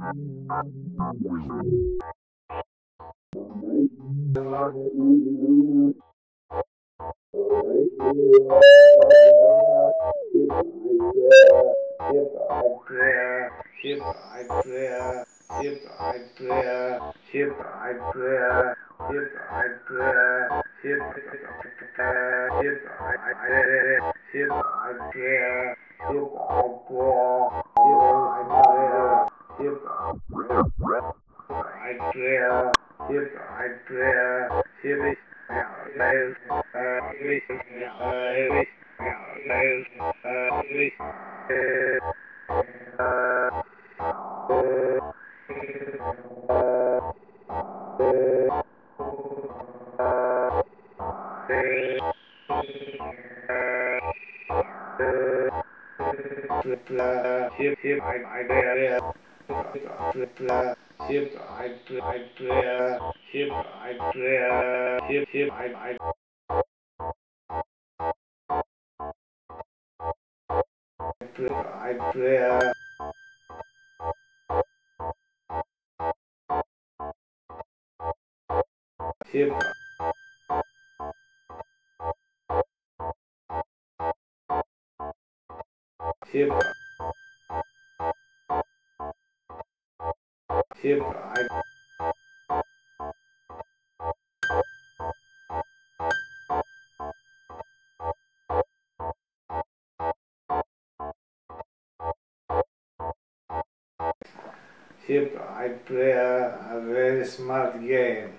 Yeah. Game. Chip, I swear, a very smart game. Chip, I swear. I play a, a very smart game.